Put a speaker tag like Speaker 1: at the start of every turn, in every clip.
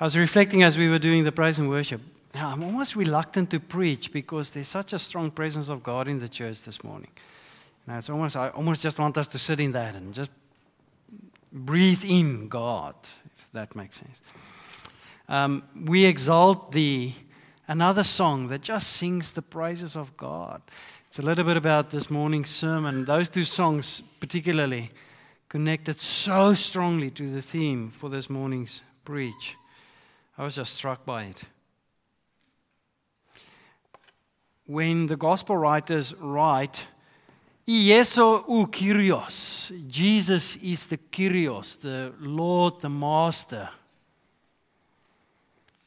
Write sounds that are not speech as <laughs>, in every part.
Speaker 1: I was reflecting as we were doing the praise and worship. I'm almost reluctant to preach because there's such a strong presence of God in the church this morning. Now it's almost I almost just want us to sit in that and just breathe in God, if that makes sense. Um, we exalt thee, another song that just sings the praises of God. It's a little bit about this morning's sermon. Those two songs, particularly, connected so strongly to the theme for this morning's preach. I was just struck by it. When the gospel writers write, Iesous Kyrios, Jesus is the Kyrios, the Lord, the Master.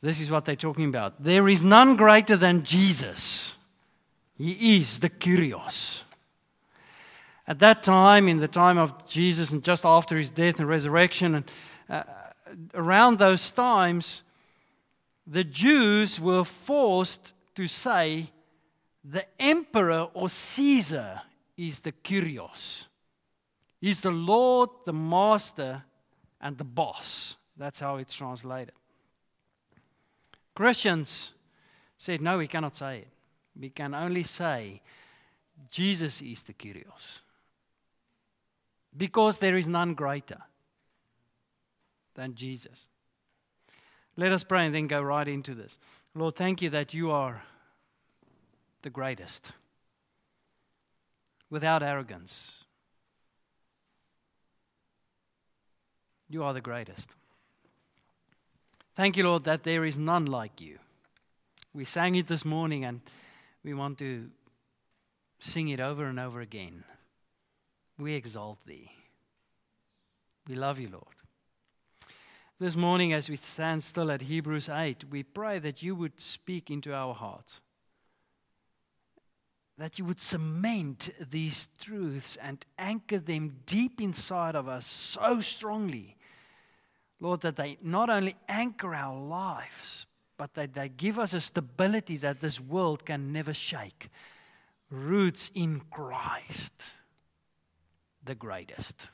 Speaker 1: This is what they're talking about. There is none greater than Jesus. He is the Kyrios. At that time, in the time of Jesus and just after his death and resurrection, and uh, around those times, the Jews were forced to say, the emperor or Caesar is the Kyrios. He's the Lord, the master, and the boss. That's how it's translated. Christians said, no, we cannot say it. We can only say, Jesus is the Kyrios. Because there is none greater than Jesus. Let us pray and then go right into this. Lord, thank you that you are the greatest without arrogance. You are the greatest. Thank you, Lord, that there is none like you. We sang it this morning and we want to sing it over and over again. We exalt thee. We love you, Lord. This morning, as we stand still at Hebrews 8, we pray that you would speak into our hearts, that you would cement these truths and anchor them deep inside of us so strongly, Lord, that they not only anchor our lives, but that they give us a stability that this world can never shake. Roots in Christ, the greatest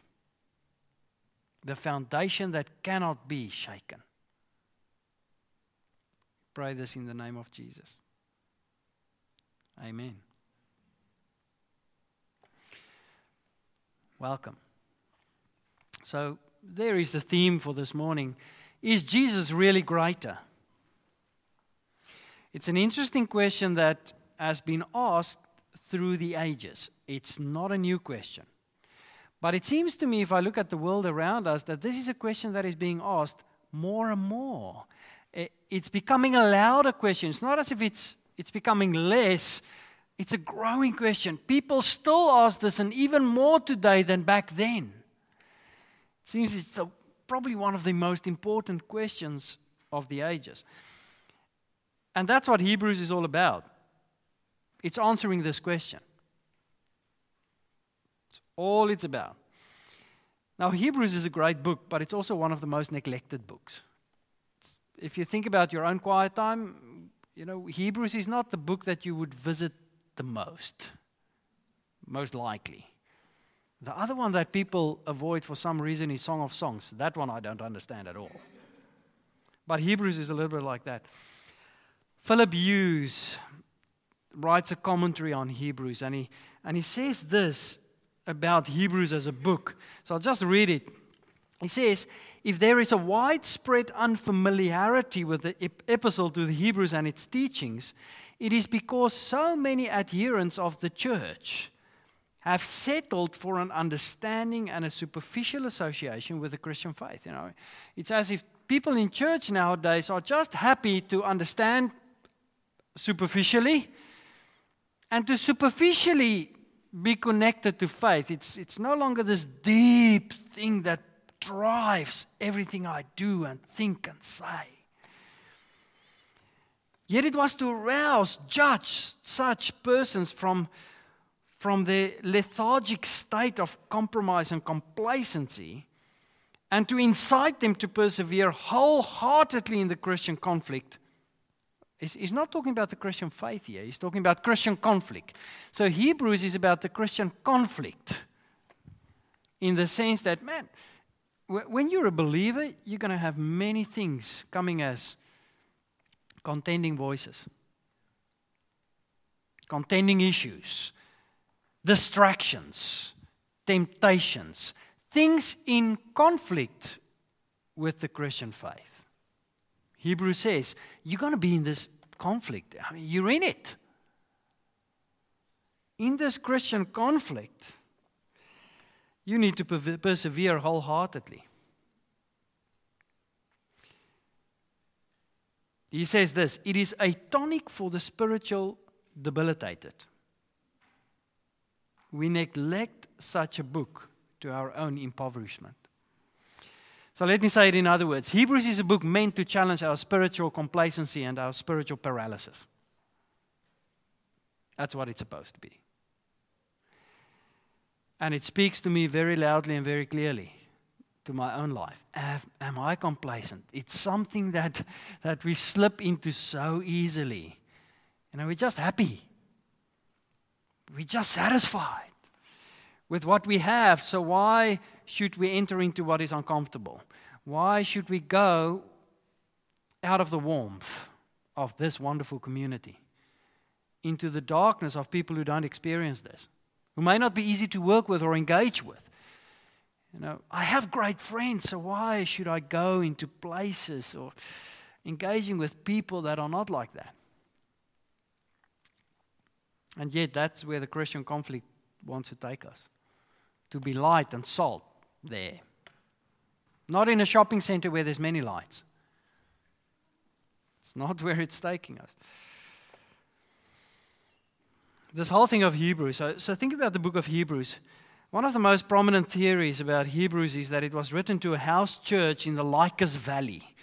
Speaker 1: the foundation that cannot be shaken. Pray this in the name of Jesus. Amen. Welcome. So, there is the theme for this morning. Is Jesus really greater? It's an interesting question that has been asked through the ages. It's not a new question. But it seems to me, if I look at the world around us, that this is a question that is being asked more and more. It's becoming a louder question. It's not as if it's, it's becoming less, it's a growing question. People still ask this, and even more today than back then. It seems it's a, probably one of the most important questions of the ages. And that's what Hebrews is all about. It's answering this question all it's about. Now, Hebrews is a great book, but it's also one of the most neglected books. If you think about your own quiet time, you know, Hebrews is not the book that you would visit the most, most likely. The other one that people avoid for some reason is Song of Songs. That one I don't understand at all. But Hebrews is a little bit like that. Philip Hughes writes a commentary on Hebrews, and he, and he says this about Hebrews as a book. So I'll just read it. He says, If there is a widespread unfamiliarity with the epistle to the Hebrews and its teachings, it is because so many adherents of the church have settled for an understanding and a superficial association with the Christian faith. You know, it's as if people in church nowadays are just happy to understand superficially and to superficially be connected to faith. It's, it's no longer this deep thing that drives everything I do and think and say. Yet it was to arouse, judge such persons from, from the lethargic state of compromise and complacency and to incite them to persevere wholeheartedly in the Christian conflict He's, he's not talking about the Christian faith here, he's talking about Christian conflict. So Hebrews is about the Christian conflict in the sense that, man, when you're a believer, you're going to have many things coming as contending voices, contending issues, distractions, temptations, things in conflict with the Christian faith. Hebrews says you're going to be in this conflict. I mean, you're in it. In this Christian conflict, you need to persevere wholeheartedly. He says this it is a tonic for the spiritual debilitated. We neglect such a book to our own impoverishment. So let me say it in other words Hebrews is a book meant to challenge our spiritual complacency and our spiritual paralysis. That's what it's supposed to be. And it speaks to me very loudly and very clearly to my own life. Am, am I complacent? It's something that, that we slip into so easily. You know, we're just happy. We're just satisfied with what we have. So, why should we enter into what is uncomfortable? Why should we go out of the warmth of this wonderful community into the darkness of people who don't experience this? who may not be easy to work with or engage with. You know, I have great friends, so why should I go into places or engaging with people that are not like that? And yet, that's where the Christian conflict wants to take us to be light and salt there. Not in a shopping center where there's many lights. It's not <laughs> where it's taking us this whole thing of Hebrews. So, so think about the book of Hebrews. One of the most prominent theories about Hebrews is that it was written to a house church in the Lycus Valley.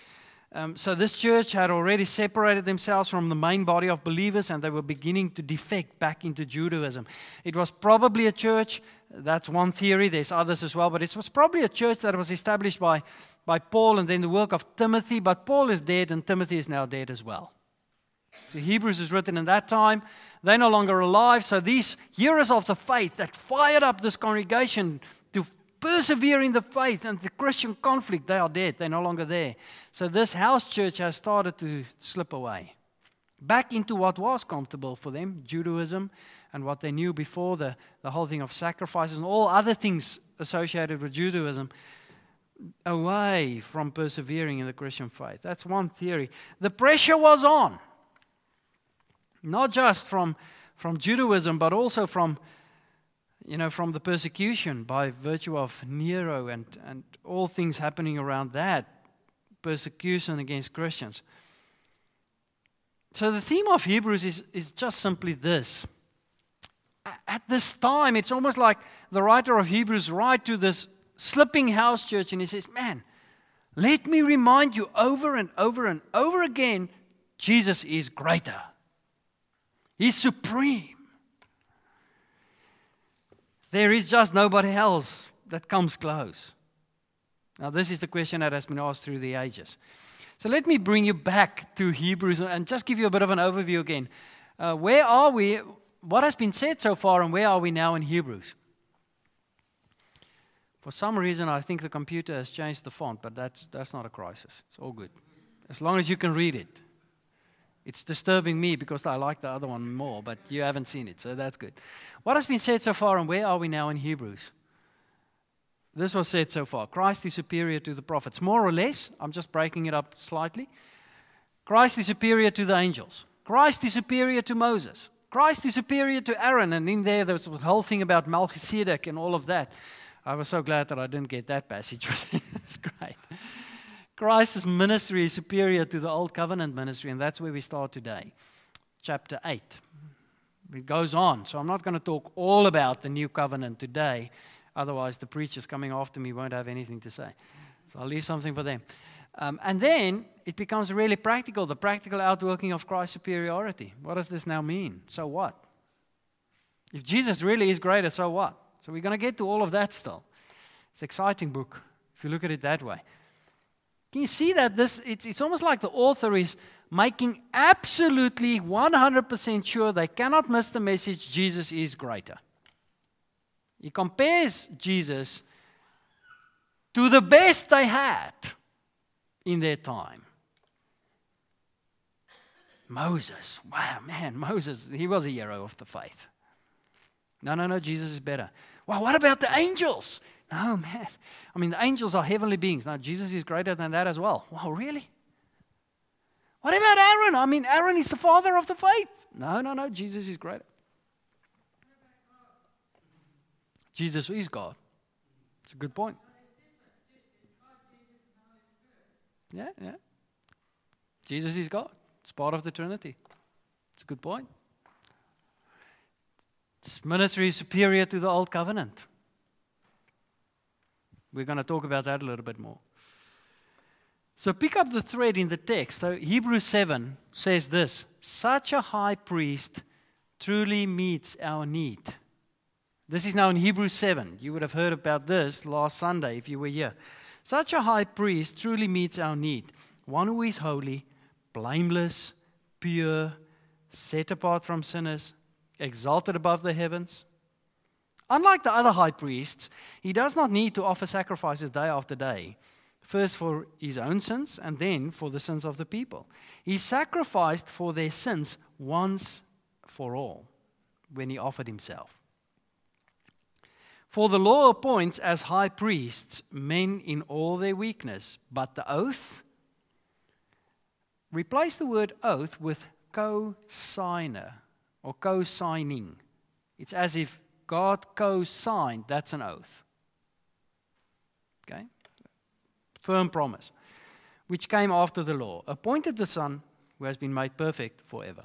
Speaker 1: Um, so this church had already separated themselves from the main body of believers and they were beginning to defect back into Judaism. It was probably a church, that's one theory, there's others as well, but it was probably a church that was established by, by Paul and then the work of Timothy, but Paul is dead and Timothy is now dead as well. So Hebrews is written in that time. They're no longer alive. So these heroes of the faith that fired up this congregation persevere in the faith and the Christian conflict, they are dead. They're no longer there. So this house church has started to slip away back into what was comfortable for them Judaism and what they knew before the, the whole thing of sacrifices and all other things associated with Judaism away from persevering in the Christian faith. That's one theory. The pressure was on not just from, from Judaism, but also from, you know, from the persecution by virtue of Nero and, and all things happening around that persecution against Christians. So the theme of Hebrews is, is just simply this. At this time, it's almost like the writer of Hebrews write to this slipping house church and he says, Man, let me remind you over and over and over again Jesus is greater. He's supreme. There is just nobody else that comes close. Now, this is the question that has been asked through the ages. So, let me bring you back to Hebrews and just give you a bit of an overview again. Uh, where are we? What has been said so far, and where are we now in Hebrews? For some reason, I think the computer has changed the font, but that's, that's not a crisis. It's all good. As long as you can read it. It's disturbing me because I like the other one more, but you haven't seen it, so that's good. What has been said so far, and where are we now in Hebrews? This was said so far Christ is superior to the prophets, more or less. I'm just breaking it up slightly. Christ is superior to the angels. Christ is superior to Moses. Christ is superior to Aaron. And in there, there's the whole thing about Melchizedek and all of that. I was so glad that I didn't get that passage. <laughs> it's great. Christ's ministry is superior to the old covenant ministry, and that's where we start today. Chapter 8. It goes on, so I'm not going to talk all about the new covenant today, otherwise, the preachers coming after me won't have anything to say. So I'll leave something for them. Um, and then it becomes really practical the practical outworking of Christ's superiority. What does this now mean? So what? If Jesus really is greater, so what? So we're going to get to all of that still. It's an exciting book if you look at it that way. Can you see that this it's, it's almost like the author is making absolutely 100% sure they cannot miss the message Jesus is greater. He compares Jesus to the best they had in their time. Moses, wow, man, Moses, he was a hero of the faith. No, no, no, Jesus is better. Well, what about the angels? No, man. I mean, the angels are heavenly beings. Now, Jesus is greater than that as well. Wow, really? What about Aaron? I mean, Aaron is the father of the faith. No, no, no, Jesus is greater. Jesus is God. It's a good point. Yeah, yeah. Jesus is God. It's part of the Trinity. It's a good point. This ministry is superior to the old covenant. We're going to talk about that a little bit more. So pick up the thread in the text. So Hebrews 7 says this Such a high priest truly meets our need. This is now in Hebrews 7. You would have heard about this last Sunday if you were here. Such a high priest truly meets our need. One who is holy, blameless, pure, set apart from sinners, exalted above the heavens. Unlike the other high priests, he does not need to offer sacrifices day after day, first for his own sins and then for the sins of the people. He sacrificed for their sins once for all when he offered himself. For the law appoints as high priests men in all their weakness, but the oath, replace the word oath with co signer or co signing. It's as if God co signed, that's an oath. Okay? Firm promise, which came after the law, appointed the Son who has been made perfect forever.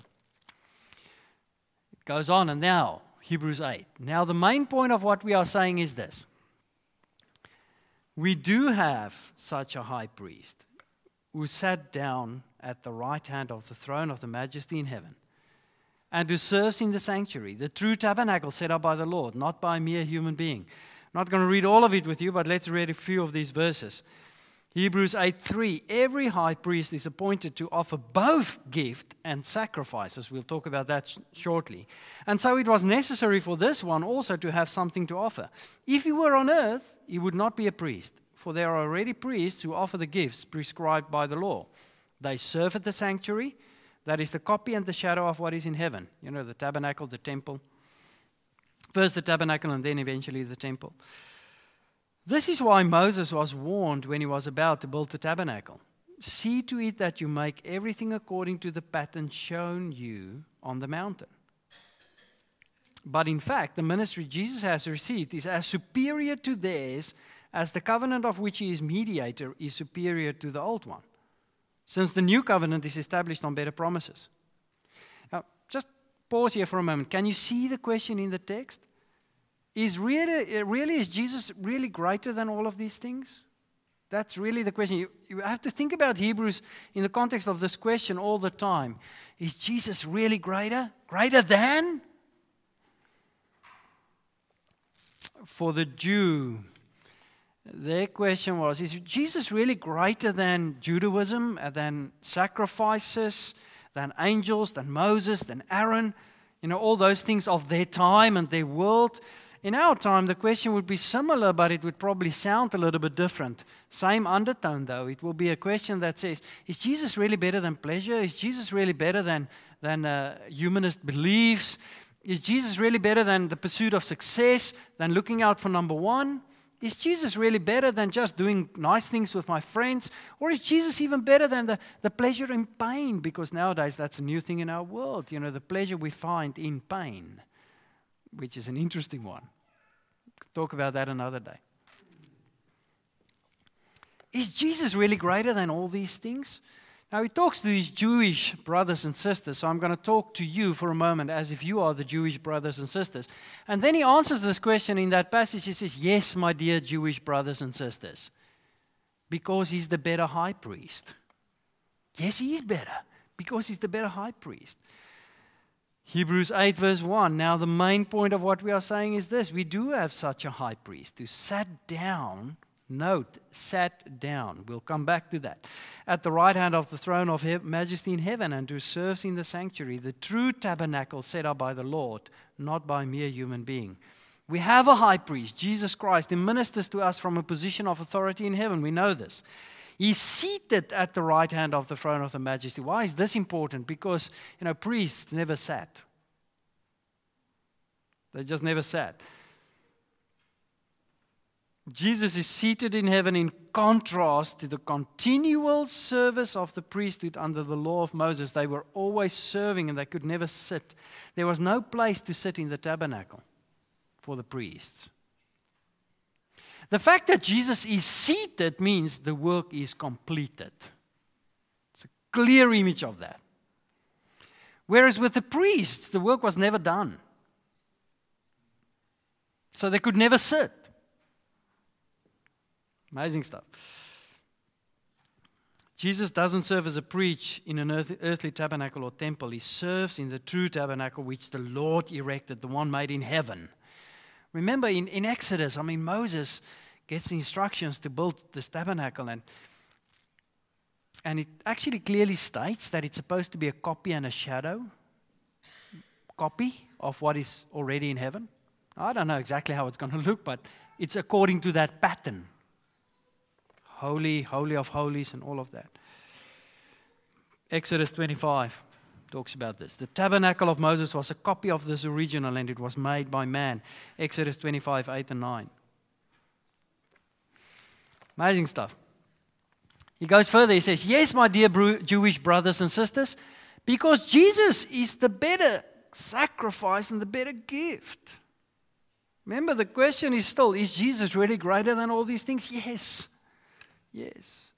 Speaker 1: It goes on, and now Hebrews 8. Now, the main point of what we are saying is this we do have such a high priest who sat down at the right hand of the throne of the majesty in heaven and who serves in the sanctuary, the true tabernacle set up by the Lord, not by a mere human being. I'm not going to read all of it with you, but let's read a few of these verses. Hebrews 8:3 Every high priest is appointed to offer both gift and sacrifices. We'll talk about that sh- shortly. And so it was necessary for this one also to have something to offer. If he were on earth, he would not be a priest, for there are already priests who offer the gifts prescribed by the law. They serve at the sanctuary, that is the copy and the shadow of what is in heaven. You know, the tabernacle, the temple. First the tabernacle and then eventually the temple. This is why Moses was warned when he was about to build the tabernacle. See to it that you make everything according to the pattern shown you on the mountain. But in fact, the ministry Jesus has received is as superior to theirs as the covenant of which he is mediator is superior to the old one, since the new covenant is established on better promises. Now, just pause here for a moment. Can you see the question in the text? Is really, uh, really, is Jesus really greater than all of these things? That's really the question. You, you have to think about Hebrews in the context of this question all the time. Is Jesus really greater? Greater than? For the Jew, their question was Is Jesus really greater than Judaism, than sacrifices, than angels, than Moses, than Aaron? You know, all those things of their time and their world. In our time, the question would be similar, but it would probably sound a little bit different. Same undertone, though. It will be a question that says Is Jesus really better than pleasure? Is Jesus really better than, than uh, humanist beliefs? Is Jesus really better than the pursuit of success, than looking out for number one? Is Jesus really better than just doing nice things with my friends? Or is Jesus even better than the, the pleasure in pain? Because nowadays that's a new thing in our world, you know, the pleasure we find in pain which is an interesting one. Talk about that another day. Is Jesus really greater than all these things? Now, he talks to his Jewish brothers and sisters, so I'm going to talk to you for a moment as if you are the Jewish brothers and sisters. And then he answers this question in that passage. He says, Yes, my dear Jewish brothers and sisters, because he's the better high priest. Yes, he is better, because he's the better high priest. Hebrews 8, verse 1. Now, the main point of what we are saying is this we do have such a high priest who sat down, note, sat down. We'll come back to that. At the right hand of the throne of majesty in heaven and who serves in the sanctuary, the true tabernacle set up by the Lord, not by mere human being. We have a high priest, Jesus Christ. He ministers to us from a position of authority in heaven. We know this. He's seated at the right hand of the throne of the majesty. Why is this important? Because, you know, priests never sat. They just never sat. Jesus is seated in heaven in contrast to the continual service of the priesthood under the law of Moses. They were always serving and they could never sit. There was no place to sit in the tabernacle for the priests. The fact that Jesus is seated means the work is completed. It's a clear image of that. Whereas with the priests, the work was never done. So they could never sit. Amazing stuff. Jesus doesn't serve as a preach in an earthly tabernacle or temple. He serves in the true tabernacle which the Lord erected, the one made in heaven. Remember in, in Exodus, I mean, Moses gets instructions to build this tabernacle, and, and it actually clearly states that it's supposed to be a copy and a shadow copy of what is already in heaven. I don't know exactly how it's going to look, but it's according to that pattern. Holy, holy of holies, and all of that. Exodus 25 talks about this. The tabernacle of Moses was a copy of this original and it was made by man. Exodus 25, 8 and 9. Amazing stuff. He goes further. He says, Yes, my dear Jewish brothers and sisters, because Jesus is the better sacrifice and the better gift. Remember, the question is still is Jesus really greater than all these things? Yes. Yes.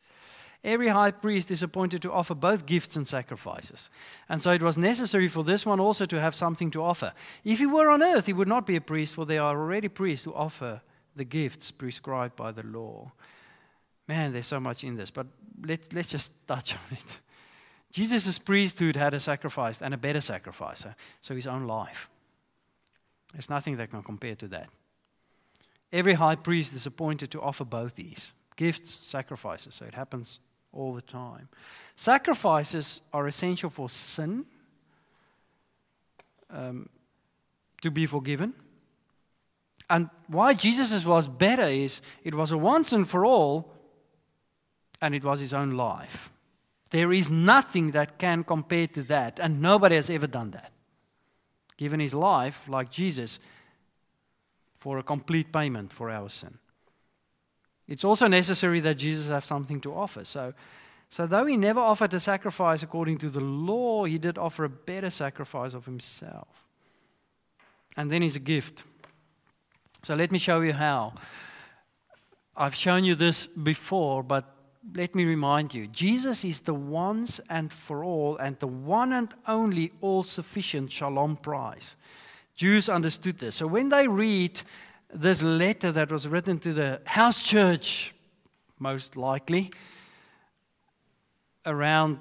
Speaker 1: Every high priest is appointed to offer both gifts and sacrifices. And so it was necessary for this one also to have something to offer. If he were on earth, he would not be a priest, for there are already priests who offer the gifts prescribed by the law. Man, there's so much in this, but let, let's just touch on it. Jesus' priesthood had a sacrifice and a better sacrifice, so his own life. There's nothing that can compare to that. Every high priest is appointed to offer both these gifts, sacrifices. So it happens all the time. Sacrifices are essential for sin um, to be forgiven. And why Jesus' was better is it was a once and for all, and it was his own life. There is nothing that can compare to that, and nobody has ever done that. Given his life, like Jesus, for a complete payment for our sin. It's also necessary that Jesus have something to offer. So, so though he never offered a sacrifice according to the law, he did offer a better sacrifice of himself. And then he's a gift. So let me show you how. I've shown you this before, but let me remind you Jesus is the once and for all and the one and only all sufficient shalom price. Jews understood this. So when they read this letter that was written to the house church, most likely, around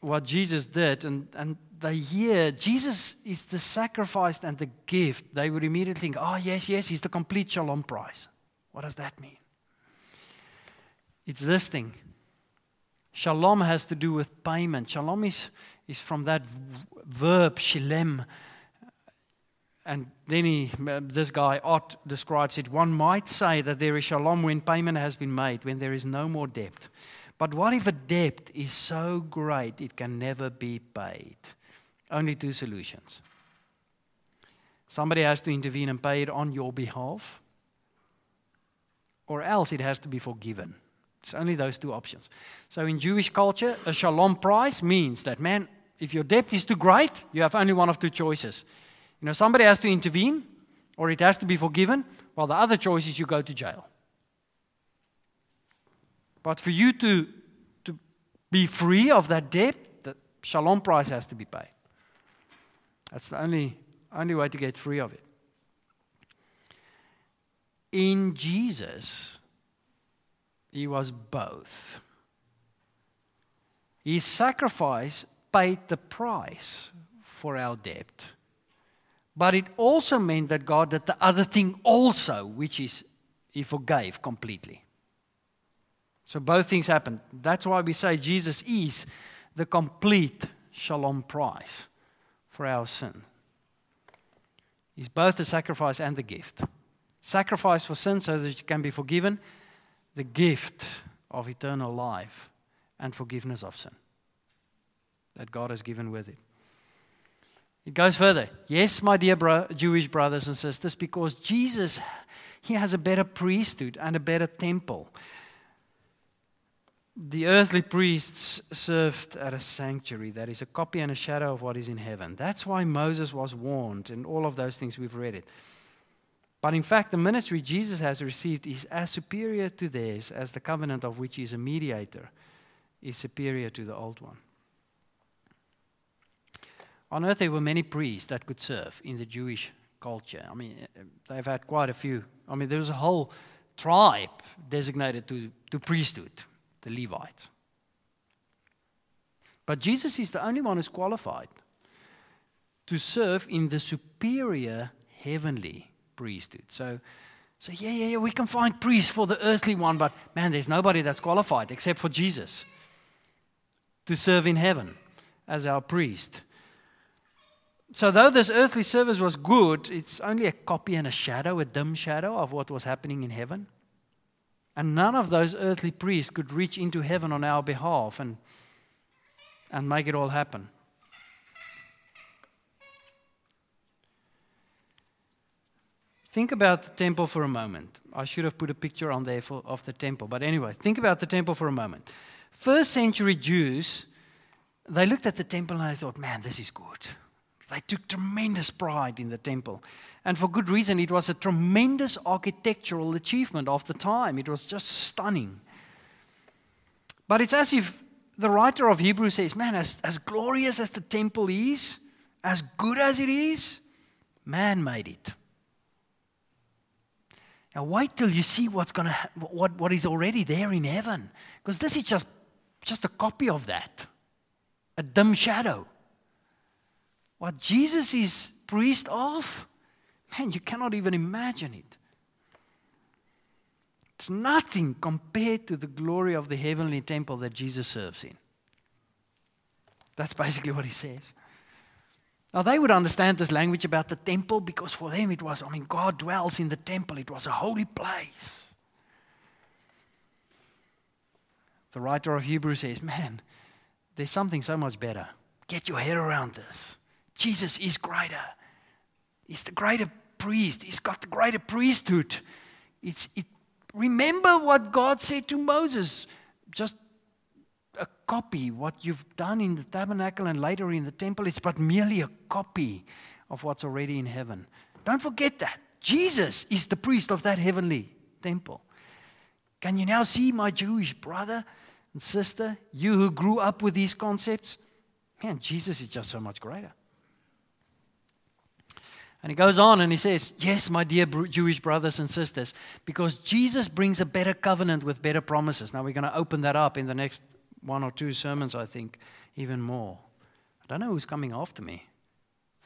Speaker 1: what Jesus did, and, and they hear Jesus is the sacrifice and the gift, they would immediately think, oh, yes, yes, he's the complete shalom price. What does that mean? It's this thing. Shalom has to do with payment. Shalom is, is from that verb, shalem, and then he, uh, this guy, Ott, describes it. One might say that there is shalom when payment has been made, when there is no more debt. But what if a debt is so great it can never be paid? Only two solutions. Somebody has to intervene and pay it on your behalf, or else it has to be forgiven. It's only those two options. So in Jewish culture, a shalom price means that, man, if your debt is too great, you have only one of two choices you know, somebody has to intervene or it has to be forgiven, while the other choice is you go to jail. But for you to, to be free of that debt, the shalom price has to be paid. That's the only, only way to get free of it. In Jesus, he was both. His sacrifice paid the price for our debt but it also meant that God did the other thing also, which is He forgave completely. So both things happened. That's why we say Jesus is the complete shalom price for our sin. He's both the sacrifice and the gift. Sacrifice for sin so that you can be forgiven, the gift of eternal life and forgiveness of sin that God has given with it. It goes further. Yes, my dear bro- Jewish brothers and sisters, because Jesus, he has a better priesthood and a better temple. The earthly priests served at a sanctuary that is a copy and a shadow of what is in heaven. That's why Moses was warned, and all of those things we've read it. But in fact, the ministry Jesus has received is as superior to theirs as the covenant of which he is a mediator is superior to the old one. On earth, there were many priests that could serve in the Jewish culture. I mean, eh, eh, they've had quite a few. I mean, there was a whole tribe designated to, to priesthood, the Levites. But Jesus is the only one who's qualified to serve in the superior heavenly priesthood. So, so yeah, yeah, yeah, we can find priests for the earthly one, but man, there's nobody that's qualified except for Jesus to serve in heaven as our priest. So, though this earthly service was good, it's only a copy and a shadow, a dim shadow of what was happening in heaven. And none of those earthly priests could reach into heaven on our behalf and, and make it all happen. Think about the temple for a moment. I should have put a picture on there for, of the temple. But anyway, think about the temple for a moment. First century Jews, they looked at the temple and they thought, man, this is good. They took tremendous pride in the temple. And for good reason, it was a tremendous architectural achievement of the time. It was just stunning. But it's as if the writer of Hebrews says, man, as, as glorious as the temple is, as good as it is, man made it. Now wait till you see what's to ha- what, what is already there in heaven, because this is just just a copy of that, a dim shadow. What Jesus is priest of, man, you cannot even imagine it. It's nothing compared to the glory of the heavenly temple that Jesus serves in. That's basically what he says. Now, they would understand this language about the temple because for them it was, I mean, God dwells in the temple, it was a holy place. The writer of Hebrews says, Man, there's something so much better. Get your head around this. Jesus is greater. He's the greater priest. He's got the greater priesthood. It's, it, remember what God said to Moses. Just a copy, what you've done in the tabernacle and later in the temple, it's but merely a copy of what's already in heaven. Don't forget that. Jesus is the priest of that heavenly temple. Can you now see, my Jewish brother and sister, you who grew up with these concepts? Man, Jesus is just so much greater. And he goes on and he says, Yes, my dear Jewish brothers and sisters, because Jesus brings a better covenant with better promises. Now we're going to open that up in the next one or two sermons, I think, even more. I don't know who's coming after me.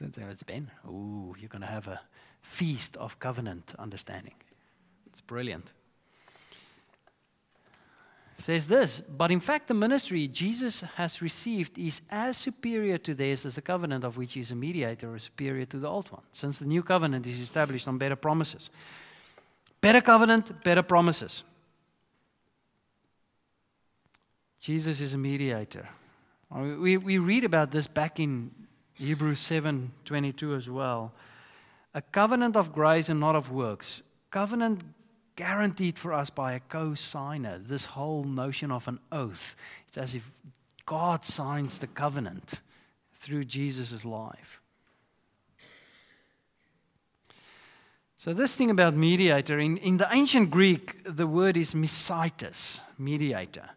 Speaker 1: It's Ben. Ooh, you're going to have a feast of covenant understanding. It's brilliant. Says this, but in fact, the ministry Jesus has received is as superior to theirs as the covenant of which he is a mediator, or superior to the old one, since the new covenant is established on better promises. Better covenant, better promises. Jesus is a mediator. Uh, we, we read about this back in Hebrews 7 22 as well. A covenant of grace and not of works. Covenant guaranteed for us by a co signer. This whole notion of an oath. It's as if God signs the covenant through Jesus' life. So, this thing about mediator, in, in the ancient Greek, the word is mesites, mediator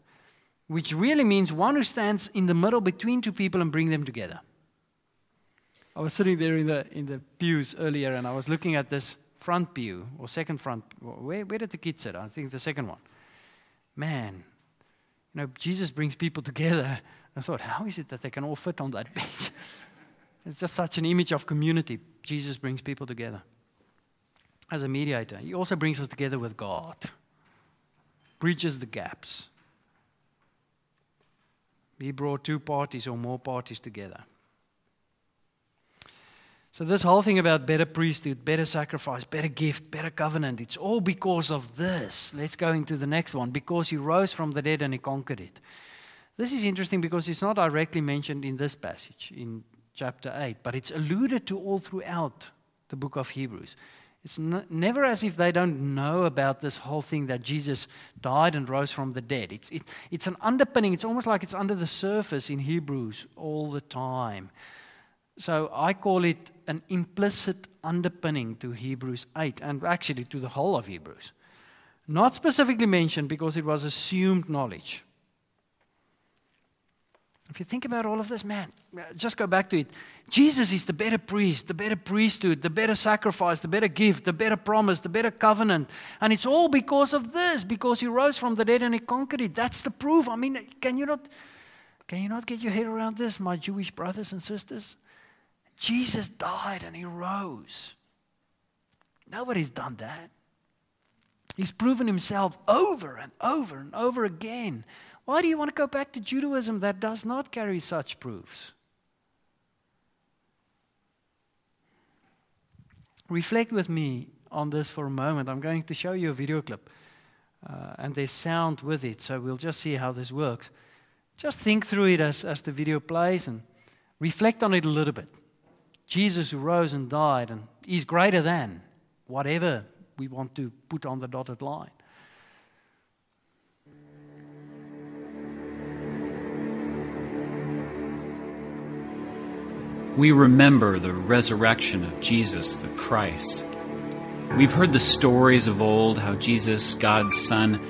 Speaker 1: which really means one who stands in the middle between two people and bring them together. I was sitting there in the, in the pews earlier and I was looking at this front pew or second front. Where, where did the kids sit? I think the second one. Man, you know, Jesus brings people together. I thought, how is it that they can all fit on that <laughs> bench? it's just such an image of community. Jesus brings people together as a mediator. He also brings us together with God, bridges the gaps. He brought two parties or more parties together. So, this whole thing about better priesthood, better sacrifice, better gift, better covenant, it's all because of this. Let's go into the next one. Because he rose from the dead and he conquered it. This is interesting because it's not directly mentioned in this passage, in chapter 8, but it's alluded to all throughout the book of Hebrews. It's never as if they don't know about this whole thing that Jesus died and rose from the dead. It's, it, it's an underpinning, it's almost like it's under the surface in Hebrews all the time. So I call it an implicit underpinning to Hebrews 8 and actually to the whole of Hebrews. Not specifically mentioned because it was assumed knowledge. If you think about all of this, man, just go back to it. Jesus is the better priest, the better priesthood, the better sacrifice, the better gift, the better promise, the better covenant. And it's all because of this, because he rose from the dead and he conquered it. That's the proof. I mean, can you not, can you not get your head around this, my Jewish brothers and sisters? Jesus died and he rose. Nobody's done that. He's proven himself over and over and over again. Why do you want to go back to Judaism that does not carry such proofs? Reflect with me on this for a moment. I'm going to show you a video clip, uh, and there's sound with it, so we'll just see how this works. Just think through it as, as the video plays and reflect on it a little bit. Jesus who rose and died and is greater than whatever we want to put on the dotted line.
Speaker 2: We remember the resurrection of Jesus the Christ. We've heard the stories of old how Jesus, God's Son,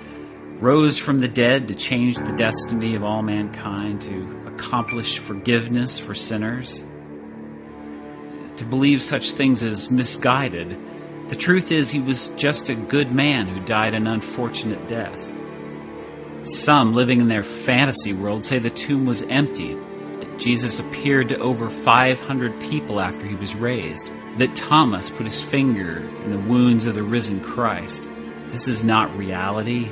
Speaker 2: rose from the dead to change the destiny of all mankind, to accomplish forgiveness for sinners to believe such things as misguided. The truth is, he was just a good man who died an unfortunate death. Some living in their fantasy world say the tomb was empty, that Jesus appeared to over 500 people after he was raised, that Thomas put his finger in the wounds of the risen Christ. This is not reality.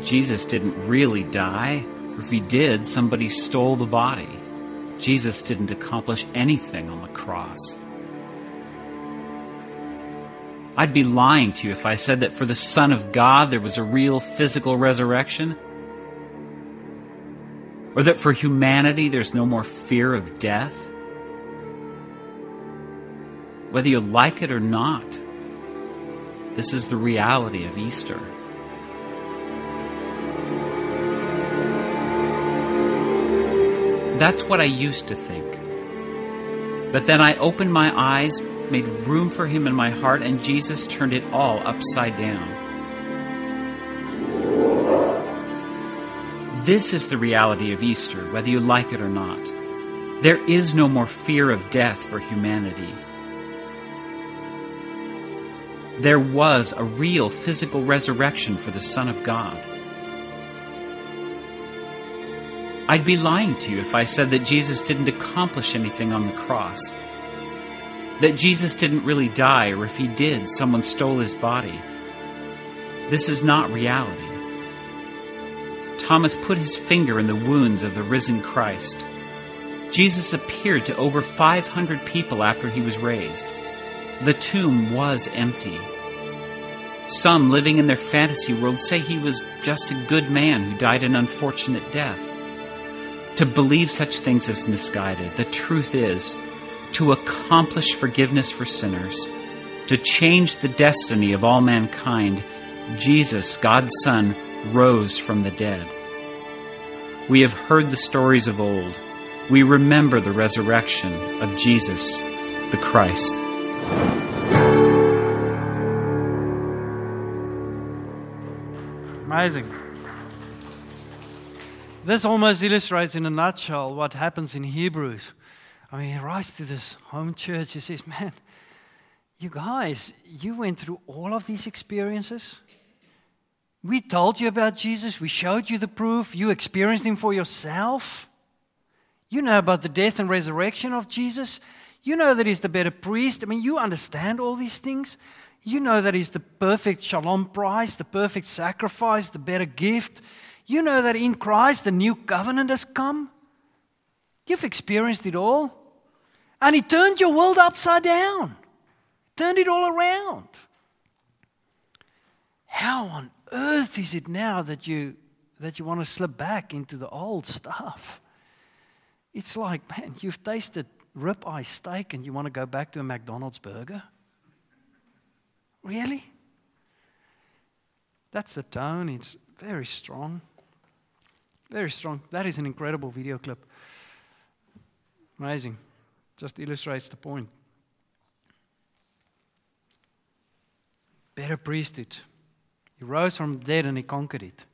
Speaker 2: Jesus didn't really die, or if he did, somebody stole the body. Jesus didn't accomplish anything on the cross. I'd be lying to you if I said that for the Son of God there was a real physical resurrection. Or that for humanity there's no more fear of death. Whether you like it or not, this is the reality of Easter. That's what I used to think. But then I opened my eyes made room for him in my heart, and Jesus turned it all upside down. This is the reality of Easter, whether you like it or not. There is no more fear of death for humanity. There was a real physical resurrection for the Son of God. I'd be lying to you if I said that Jesus didn't accomplish anything on the cross that Jesus didn't really die, or if he did, someone stole his body. This is not reality. Thomas put his finger in the wounds of the risen Christ. Jesus appeared to over 500 people after he was raised. The tomb was empty. Some living in their fantasy world say he was just a good man who died an unfortunate death. To believe such things is misguided. The truth is, to accomplish forgiveness for sinners, to change the destiny of all mankind, Jesus, God's Son, rose from the dead. We have heard the stories of old. We remember the resurrection of Jesus, the Christ.
Speaker 1: Amazing. This almost illustrates in a nutshell what happens in Hebrews. I mean, he writes to this home church. He says, Man, you guys, you went through all of these experiences. We told you about Jesus. We showed you the proof. You experienced him for yourself. You know about the death and resurrection of Jesus. You know that he's the better priest. I mean, you understand all these things. You know that he's the perfect shalom price, the perfect sacrifice, the better gift. You know that in Christ the new covenant has come. You've experienced it all. And He turned your world upside down, turned it all around. How on earth is it now that you, that you want to slip back into the old stuff? It's like, man, you've tasted ribeye steak and you want to go back to a McDonald's burger? Really? That's the tone. It's very strong. Very strong. That is an incredible video clip. Amazing. Just illustrates the point. Better priesthood. He rose from the dead and he conquered it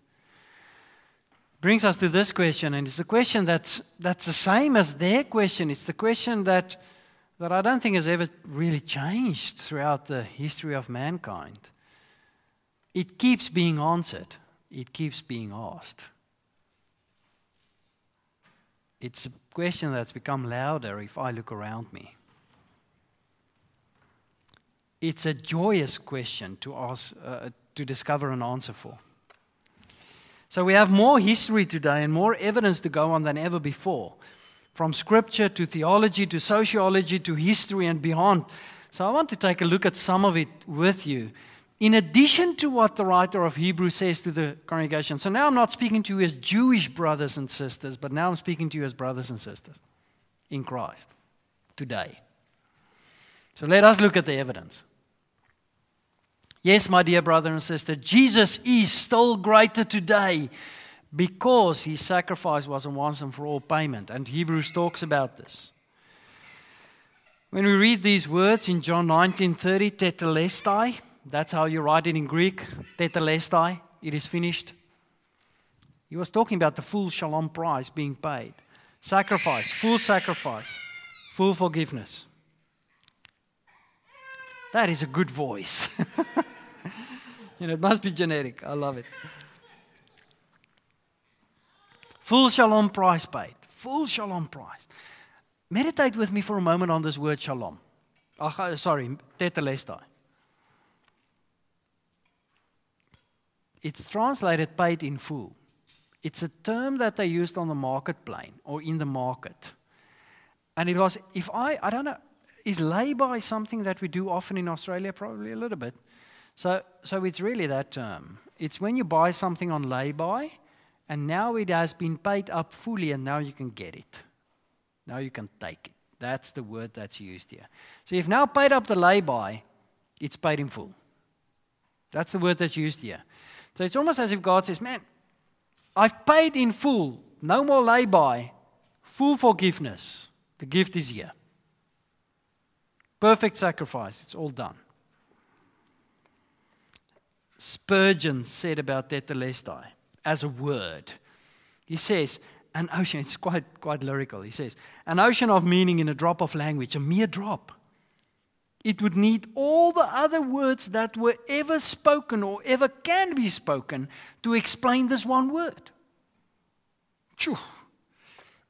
Speaker 1: brings us to this question, and it's a question that's, that's the same as their question. It's the question that, that I don't think has ever really changed throughout the history of mankind. It keeps being answered, it keeps being asked. It's a question that's become louder if I look around me. It's a joyous question to, ask, uh, to discover an answer for. So we have more history today and more evidence to go on than ever before, from scripture to theology to sociology to history and beyond. So I want to take a look at some of it with you. In addition to what the writer of Hebrews says to the congregation. So now I'm not speaking to you as Jewish brothers and sisters, but now I'm speaking to you as brothers and sisters in Christ today. So let us look at the evidence. Yes, my dear brother and sister, Jesus is still greater today because his sacrifice was a once and for all payment. And Hebrews talks about this. When we read these words in John 19:30, tetelestai, that's how you write it in Greek, tetelestai, it is finished. He was talking about the full shalom price being paid. Sacrifice, full sacrifice, full forgiveness. That is a good voice. <laughs> you know, it must be genetic. I love it. Full shalom price paid. Full shalom price. Meditate with me for a moment on this word shalom. Oh, sorry, tetelestai. It's translated paid in full. It's a term that they used on the market plane or in the market. And it was, if I, I don't know, is lay-by something that we do often in Australia? Probably a little bit. So, so it's really that term. It's when you buy something on lay-by, and now it has been paid up fully, and now you can get it. Now you can take it. That's the word that's used here. So you've now paid up the lay-by, it's paid in full. That's the word that's used here. So it's almost as if God says, Man, I've paid in full, no more lay-by, full forgiveness. The gift is here. Perfect sacrifice. It's all done. Spurgeon said about tetelestai as a word. He says, an ocean, <laughs> it's quite, quite lyrical. He says, an ocean of meaning in a drop of language, a mere drop. It would need all the other words that were ever spoken or ever can be spoken to explain this one word. Phew.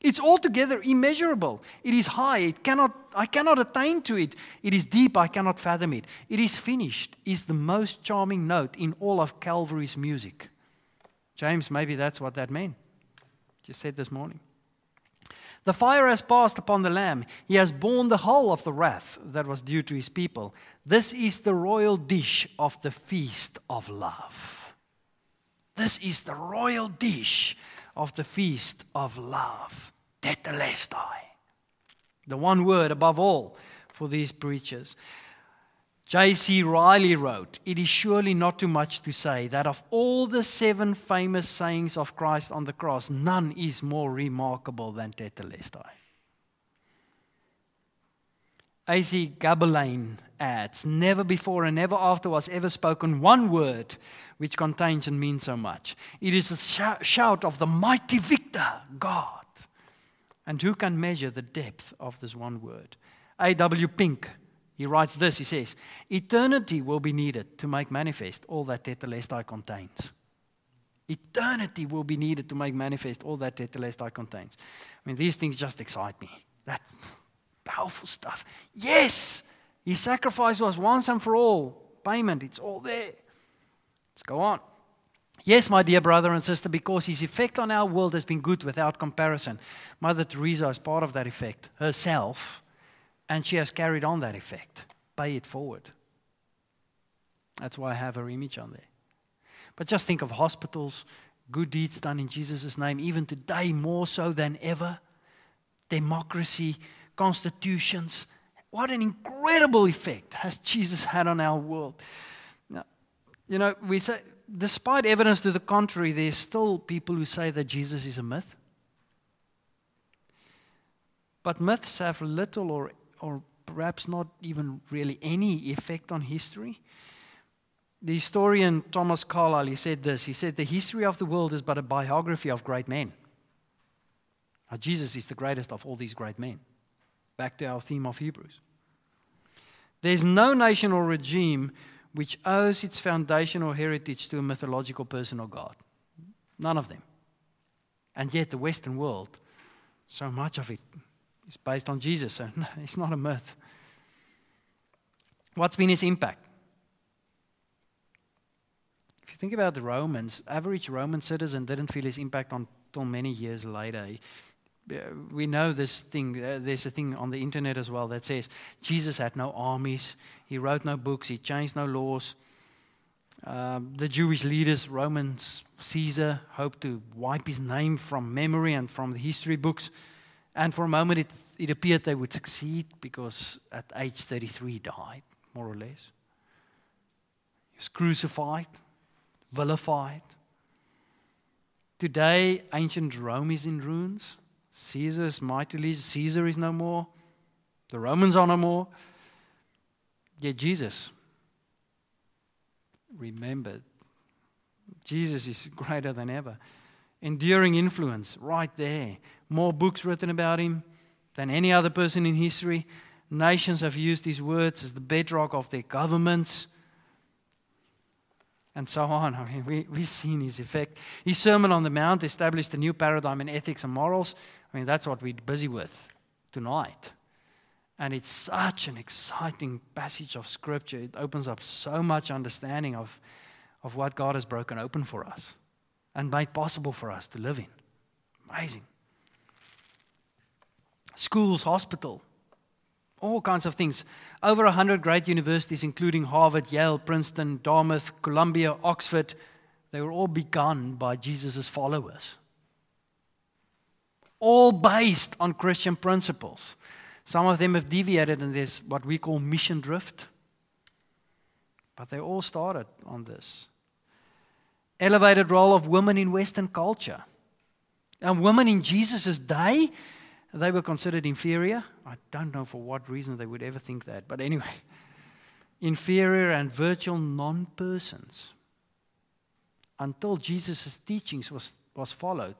Speaker 1: It's altogether immeasurable. It is high. It cannot, I cannot attain to it. It is deep. I cannot fathom it. It is finished, is the most charming note in all of Calvary's music. James, maybe that's what that meant. Just said this morning. The fire has passed upon the Lamb. He has borne the whole of the wrath that was due to his people. This is the royal dish of the feast of love. This is the royal dish of the feast of love. Tetelestai. The one word above all for these preachers. J.C. Ryle wrote, It is surely not too much to say that of all the seven famous sayings of Christ on the cross, none is more remarkable than Tetelestai. A.C. Gaebelein adds, Never before and never after was ever spoken one word which contains and means so much. It is a shout of the mighty victor, God. And who can measure the depth of this one word? A.W. Pink, he writes this he says, Eternity will be needed to make manifest all that Tetelestai contains. Eternity will be needed to make manifest all that Tetelestai contains. I mean, these things just excite me. That powerful stuff. Yes, his sacrifice was once and for all payment, it's all there. Let's go on. Yes, my dear brother and sister, because his effect on our world has been good without comparison. Mother Teresa is part of that effect herself. And she has carried on that effect. Pay it forward. That's why I have her image on there. But just think of hospitals, good deeds done in Jesus' name, even today more so than ever. Democracy, constitutions. What an incredible effect has Jesus had on our world. Now, you know, we say, despite evidence to the contrary, there's still people who say that Jesus is a myth. But myths have little or, or perhaps not even really any effect on history. The historian Thomas Carlyle he said this. He said, The history of the world is but a biography of great men. Now, Jesus is the greatest of all these great men. Back to our theme of Hebrews. There's no nation or regime which owes its foundation or heritage to a mythological person or God. None of them. And yet, the Western world, so much of it is based on Jesus, so <laughs> it's not a myth. What's been his impact? If you think about the Romans, average Roman citizen didn't feel his impact until many years later. We know this thing, uh, there's a thing on the internet as well that says Jesus had no armies, he wrote no books, he changed no laws. Um, the Jewish leaders, Romans, Caesar, hoped to wipe his name from memory and from the history books. And for a moment, it, it appeared they would succeed because at age 33 he died, more or less. He was crucified, vilified. Today, ancient Rome is in ruins. Caesar is mightily, Caesar is no more. The Romans are no more. Yet Jesus remembered. Jesus is greater than ever. Enduring influence right there more books written about him than any other person in history. Nations have used his words as the bedrock of their governments, and so on. <laughs> I mean, we, we've seen his effect. His Sermon on the Mount established a new paradigm in ethics and morals. I mean, that's what we're busy with tonight. And it's such an exciting passage of Scripture. It opens up so much understanding of, of what God has broken open for us and made possible for us to live in. Amazing schools, hospital, all kinds of things. Over 100 great universities, including Harvard, Yale, Princeton, Dartmouth, Columbia, Oxford, they were all begun by Jesus' followers. All based on Christian principles. Some of them have deviated, and there's what we call mission drift. But they all started on this. Elevated role of women in Western culture. And women in Jesus' day, they were considered inferior. I don't know for what reason they would ever think that, but anyway, <laughs> inferior and virtual non persons. Until Jesus' teachings was, was followed,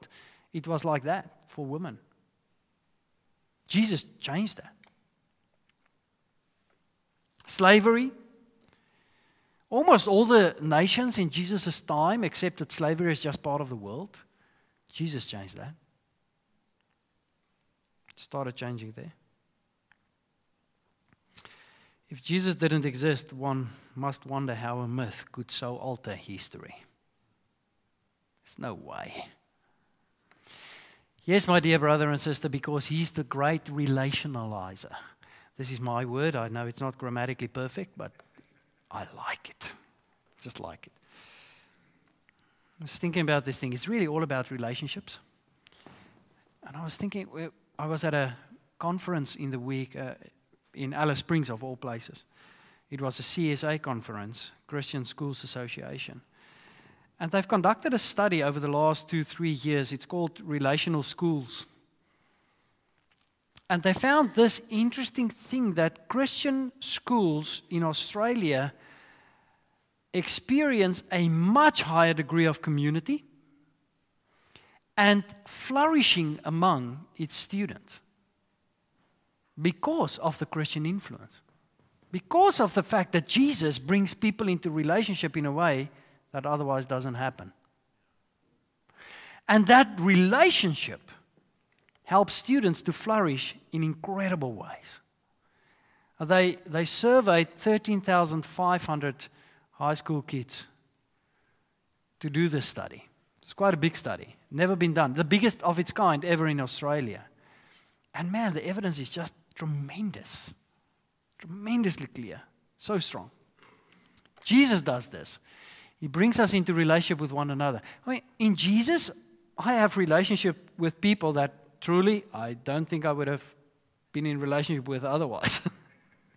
Speaker 1: it was like that for women. Jesus changed that. Slavery. Almost all the nations in Jesus' time accepted slavery as just part of the world. Jesus changed that started changing there. If Jesus didn't exist, one must wonder how a myth could so alter history. There's no way. Yes, my dear brother and sister, because he's the great relationalizer. This is my word. I know it's not grammatically perfect, but I like it. Just like it. I was thinking about this thing. It's really all about relationships. And I was thinking, I was at a conference in the week uh, in Alice Springs, of all places. It was a CSA conference, Christian Schools Association. And they've conducted a study over the last two, three years. It's called Relational Schools. And they found this interesting thing that Christian schools in Australia experience a much higher degree of community and flourishing among its students because of the Christian influence. Because of the fact that Jesus brings people into relationship in a way that otherwise doesn't happen. And that relationship helps students to flourish in incredible ways. Uh, they, they surveyed 13,500 high school kids to do this study. It's quite a big study, never been done, the biggest of its kind ever in Australia. And man, the evidence is just tremendous. Tremendously clear. So strong. Jesus does this. He brings us into relationship with one another. I mean, in Jesus, I have relationship with people that truly I don't think I would have been in relationship with otherwise.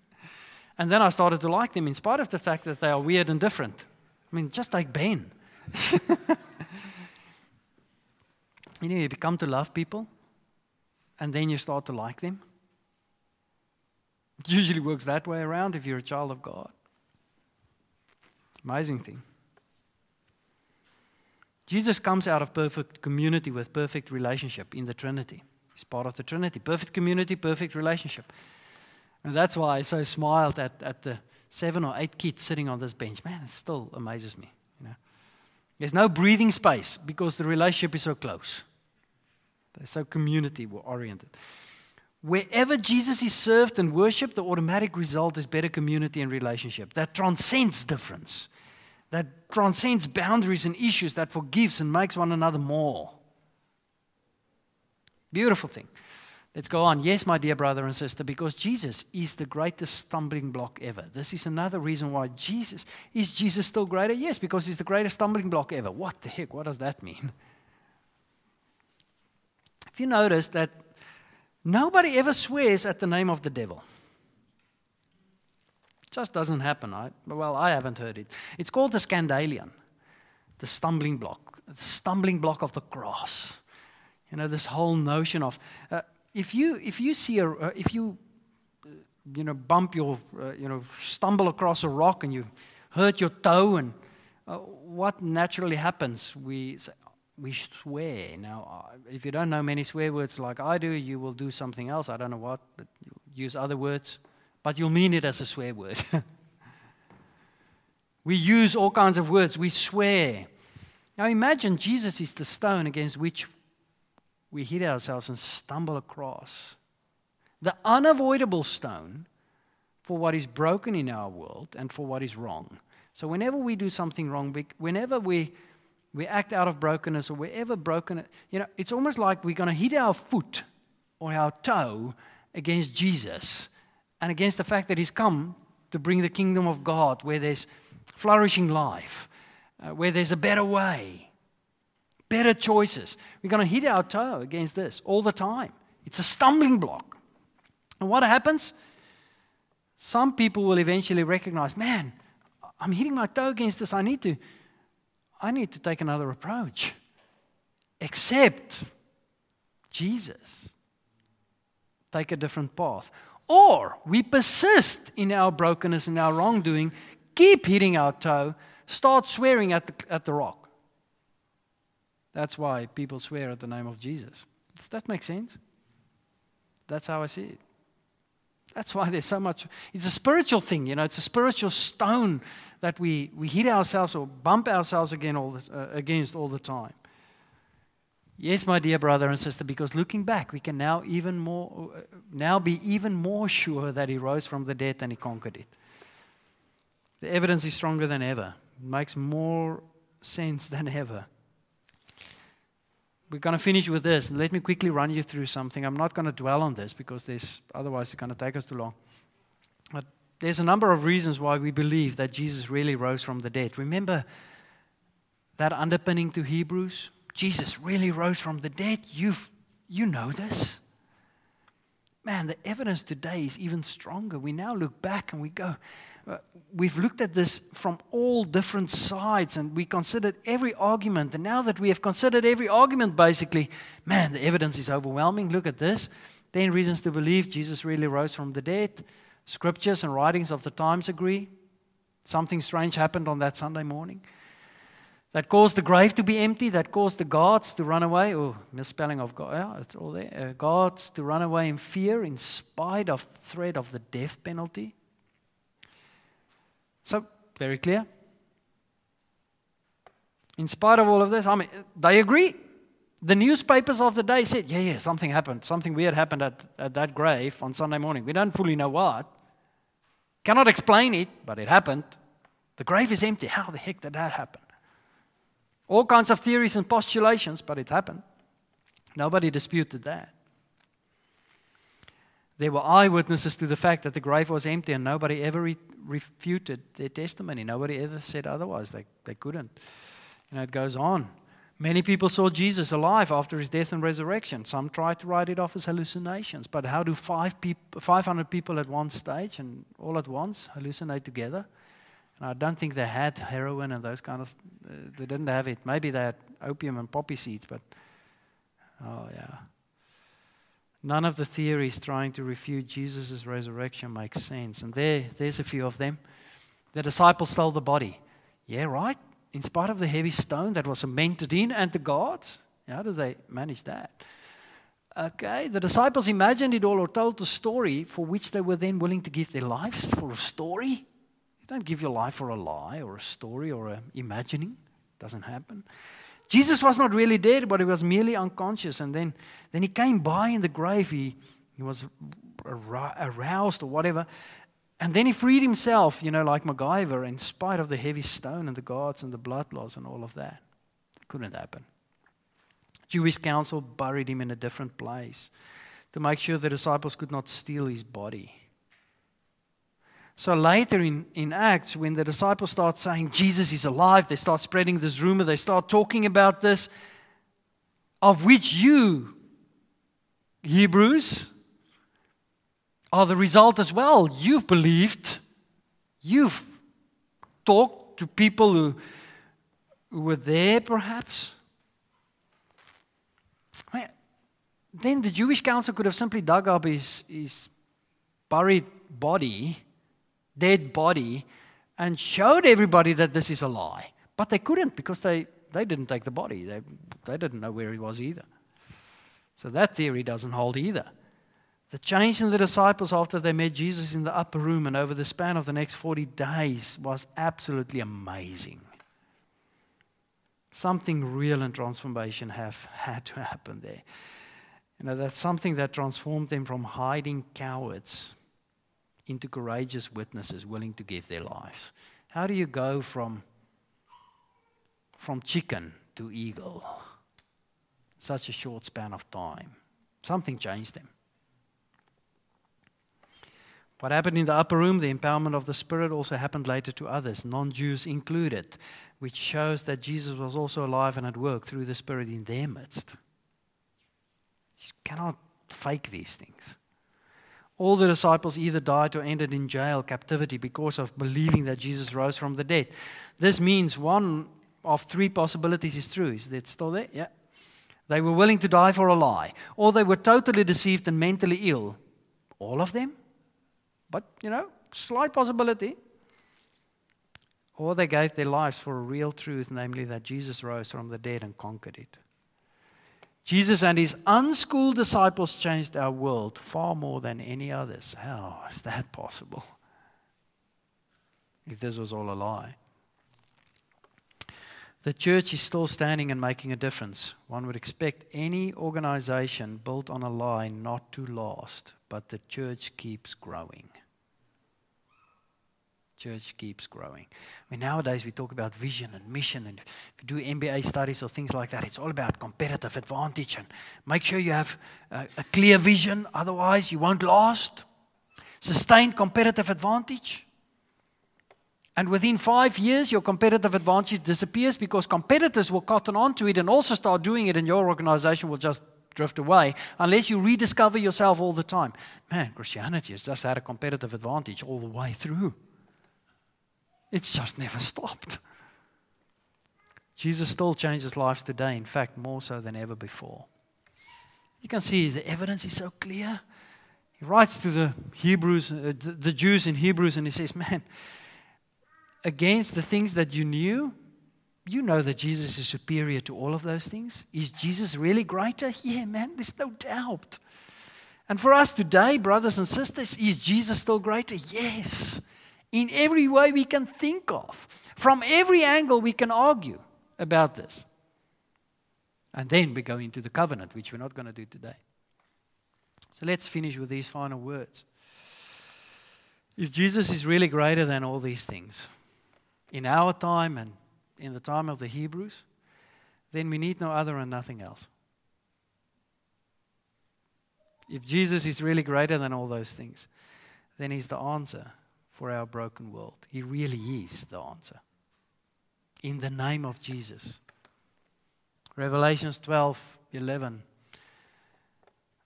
Speaker 1: <laughs> and then I started to like them in spite of the fact that they are weird and different. I mean, just like Ben. <laughs> you know, you become to love people and then you start to like them. It <laughs> usually works that way around if you're a child of God. Amazing thing. Jesus comes out of perfect community with perfect relationship in the Trinity. He's part of the Trinity. Perfect community, perfect relationship. And that's why I so smiled at, at the seven or eight kids sitting on this bench. Man, it still amazes me. You know? There's no breathing space because the relationship is so close. They're so community oriented. Wherever Jesus is served and worshiped, the automatic result is better community and relationship. That transcends difference that transcends boundaries and issues, that forgives and makes one another more. Beautiful thing. Let's go on. Yes, my dear brother and sister, because Jesus is the greatest stumbling block ever. This is another reason why Jesus is Jesus still greater? Yes, because he's the greatest stumbling block ever. What the heck? What does that mean? <laughs> If you notice that nobody ever swears at the name of the devil It just doesn't happen. I, well, I haven't heard it. It's called the scandalion, the stumbling block, the stumbling block of the cross. You know, this whole notion of uh, if you if you see a uh, if you uh, you know bump your uh, you know stumble across a rock and you hurt your toe and uh, what naturally happens we say, we swear now uh, if you don't know many swear words like I do you will do something else I don't know what but use other words but you'll mean it as a swear word. <laughs> we use all kinds of words, we swear. Now imagine Jesus is the stone against which we hit ourselves and stumble across. The unavoidable stone for what is broken in our world and for what is wrong. So whenever we do something wrong, whenever we we act out of brokenness or wherever broken, you know, it's almost like we're going to hit our foot or our toe against Jesus and against the fact that He's come to bring the kingdom of God where there's flourishing life, uh, where there's a better way, better choices. We're going to hit our toe against this all the time. It's a stumbling block. And what happens? Some people will eventually recognize, man, I'm hitting my toe against this. I need to, I need to take another approach. Accept Jesus. Take a different path. Or we persist in our brokenness and our wrongdoing, keep hitting our toe, start swearing at the, at the rock. That's why people swear at the name of Jesus. Does that make sense? That's how I see it. That's why there's so much. It's a spiritual thing, you know, it's a spiritual stone that we, we hit ourselves or bump ourselves again all the, uh, against all the time. Yes, my dear brother and sister, because looking back, we can now even more now be even more sure that he rose from the dead and he conquered it. The evidence is stronger than ever. It makes more sense than ever. We're going to finish with this. Let me quickly run you through something. I'm not going to dwell on this because this otherwise it's going to take us too long. There's a number of reasons why we believe that Jesus really rose from the dead. Remember that underpinning to Hebrews? Jesus really rose from the dead. You've, you know this. Man, the evidence today is even stronger. We now look back and we go, uh, we've looked at this from all different sides and we considered every argument. And now that we have considered every argument, basically, man, the evidence is overwhelming. Look at this 10 reasons to believe Jesus really rose from the dead. Scriptures and writings of the times agree. Something strange happened on that Sunday morning that caused the grave to be empty, that caused the guards to run away. Oh, misspelling of God, yeah, it's all there. Uh, guards to run away in fear in spite of threat of the death penalty. So, very clear. In spite of all of this, I mean, they agree. The newspapers of the day said, yeah, yeah, something happened. Something weird happened at, at that grave on Sunday morning. We don't fully know what. Cannot explain it, but it happened. The grave is empty. How the heck did that happen? All kinds of theories and postulations, but it happened. Nobody disputed that. There were eyewitnesses to the fact that the grave was empty, and nobody ever re- refuted their testimony. Nobody ever said otherwise. They, they couldn't. You know, it goes on. Many people saw Jesus alive after his death and resurrection. Some tried to write it off as hallucinations. But how do five peop- 500 people at one stage and all at once hallucinate together? And I don't think they had heroin and those kind of. Uh, they didn't have it. Maybe they had opium and poppy seeds, but oh yeah. None of the theories trying to refute Jesus' resurrection makes sense. And there, there's a few of them. The disciples stole the body. Yeah, right? In spite of the heavy stone that was cemented in and the guards. How did they manage that? Okay, the disciples imagined it all or told the story for which they were then willing to give their lives for a story. You don't give your life for a lie or a story or an imagining. It doesn't happen. Jesus was not really dead, but he was merely unconscious. And then, then he came by in the grave. He, he was aroused or whatever. And then he freed himself, you know, like MacGyver, in spite of the heavy stone and the guards and the blood loss and all of that. It couldn't happen. Jewish council buried him in a different place to make sure the disciples could not steal his body. So later in, in Acts, when the disciples start saying Jesus is alive, they start spreading this rumor, they start talking about this, of which you, Hebrews, are the result as well. You've believed, you've talked to people who, who were there perhaps. Then the Jewish council could have simply dug up his, his buried body dead body and showed everybody that this is a lie. But they couldn't because they, they didn't take the body. They, they didn't know where he was either. So that theory doesn't hold either. The change in the disciples after they met Jesus in the upper room and over the span of the next 40 days was absolutely amazing. Something real and transformation have had to happen there. You know, that's something that transformed them from hiding cowards into courageous witnesses willing to give their lives. How do you go from, from chicken to eagle? Such a short span of time. Something changed them. What happened in the upper room, the empowerment of the Spirit, also happened later to others, non Jews included, which shows that Jesus was also alive and at work through the Spirit in their midst. You cannot fake these things. All the disciples either died or ended in jail, captivity, because of believing that Jesus rose from the dead. This means one of three possibilities is true. Is it still there? Yeah. They were willing to die for a lie, or they were totally deceived and mentally ill. All of them? But, you know, slight possibility. Or they gave their lives for a real truth, namely that Jesus rose from the dead and conquered it. Jesus and his unschooled disciples changed our world far more than any others. How is that possible? If this was all a lie. The church is still standing and making a difference. One would expect any organization built on a lie not to last, but the church keeps growing church keeps growing. I mean, nowadays we talk about vision and mission, and if you do MBA studies or things like that, it's all about competitive advantage and make sure you have a, a clear vision, otherwise, you won't last. Sustained competitive advantage. And within five years, your competitive advantage disappears because competitors will cotton on to it and also start doing it, and your organization will just drift away unless you rediscover yourself all the time. Man, Christianity has just had a competitive advantage all the way through. It's just never stopped. Jesus still changes lives today, in fact, more so than ever before. You can see the evidence is so clear. He writes to the Hebrews, uh, the Jews in Hebrews, and he says, Man, against the things that you knew, you know that Jesus is superior to all of those things. Is Jesus really greater? Yeah, man, there's no doubt. And for us today, brothers and sisters, is Jesus still greater? Yes in every way we can think of. From every angle we can argue about this. And then we go into the covenant, which we're not going to do today. So let's finish with these final words. If Jesus is really greater than all these things, in our time and in the time of the Hebrews, then we need no other and nothing else. If Jesus is really greater than all those things, then He's the answer for our broken world. He really is the answer. In the name of Jesus. Revelations 12 11.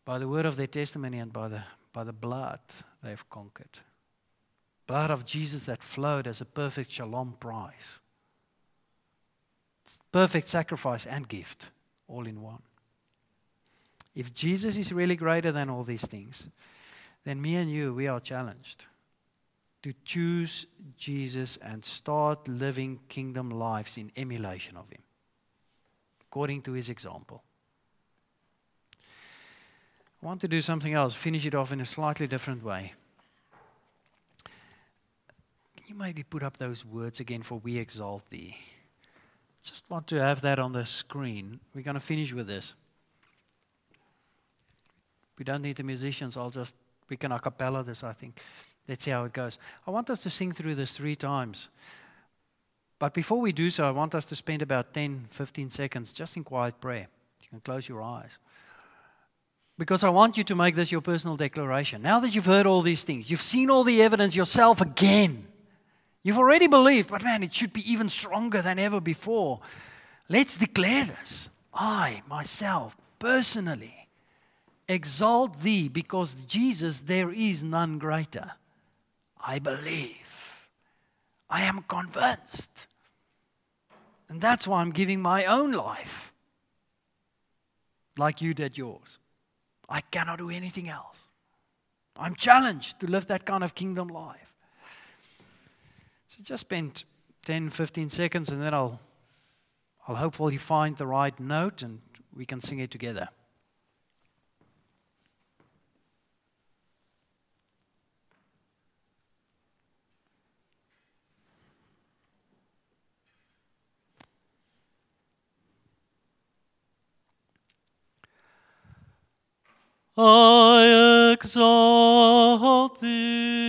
Speaker 1: By the word of their testimony and by the, by the blood they have conquered. Blood of Jesus that flowed as a perfect shalom price. Perfect sacrifice and gift, all in one. If Jesus is really greater than all these things, then me and you, we are challenged to choose Jesus and start living kingdom lives in emulation of Him, according to His example. I want to do something else, finish it off in a slightly different way. Can you maybe put up those words again for we exalt thee? Just want to have that on the screen. We're going to finish with this. We don't need the musicians. I'll just, we can a cappella this, I think. Let's see how it goes. I want us to sing through this three times. But before we do so, I want us to spend about 10, 15 seconds just in quiet prayer. You can close your eyes. Because I want you to make this your personal declaration. Now that you've heard all these things, you've seen all the evidence yourself again. You've already believed, but man, it should be even stronger than ever before. Let's declare this. I, myself, personally, exalt thee because Jesus, there is none greater. I believe. I am convinced. And that's why I'm giving my own life like you did yours. I cannot do anything else. I'm challenged to live that kind of kingdom life. So just spend 10, 15 seconds and then I'll, I'll hopefully find the right note and we can sing it together. I exalt thee,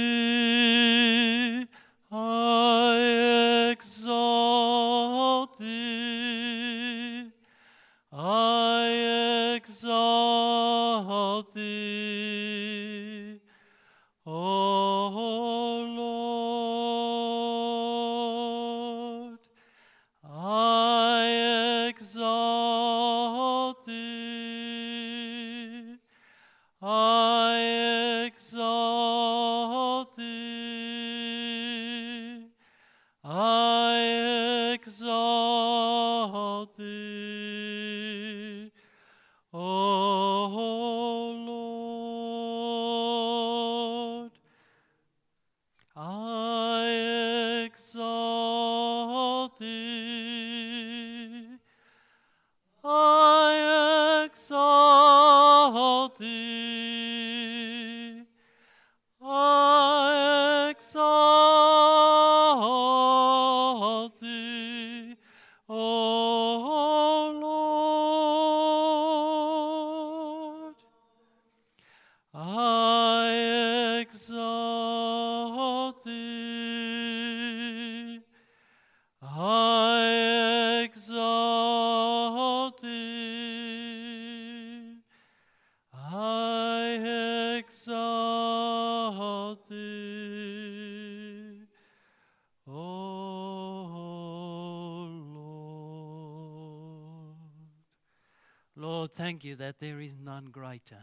Speaker 1: Lord, thank you that there is none greater,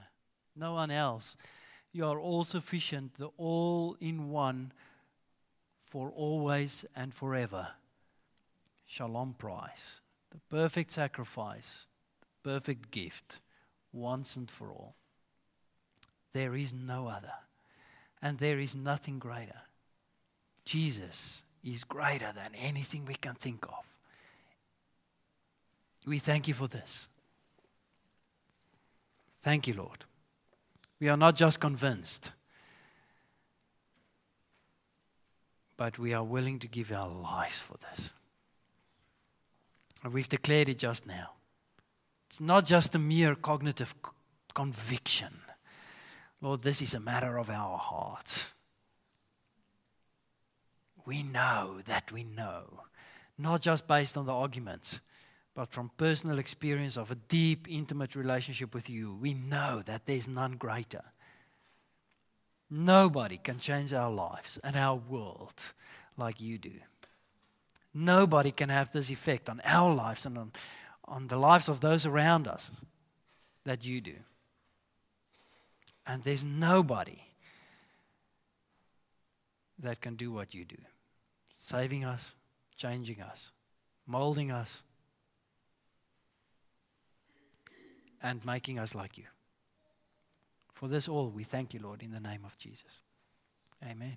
Speaker 1: no one else. You are all sufficient, the all in one for always and forever. Shalom price, the perfect sacrifice, the perfect gift, once and for all. There is no other, and there is nothing greater. Jesus is greater than anything we can think of. We thank you for this. Thank you, Lord. We are not just convinced, but we are willing to give our lives for this. And we've declared it just now. It's not just a mere cognitive c- conviction. Lord, this is a matter of our hearts. We know that we know, not just based on the arguments, but from personal experience of a deep, intimate relationship with you, we know that there's none greater. Nobody can change our lives and our world like you do. Nobody can have this effect on our lives and on, on the lives of those around us that you do. And there's nobody that can do what you do saving us, changing us, molding us, and making us like you. For this all, we thank you, Lord, in the name of Jesus. Amen.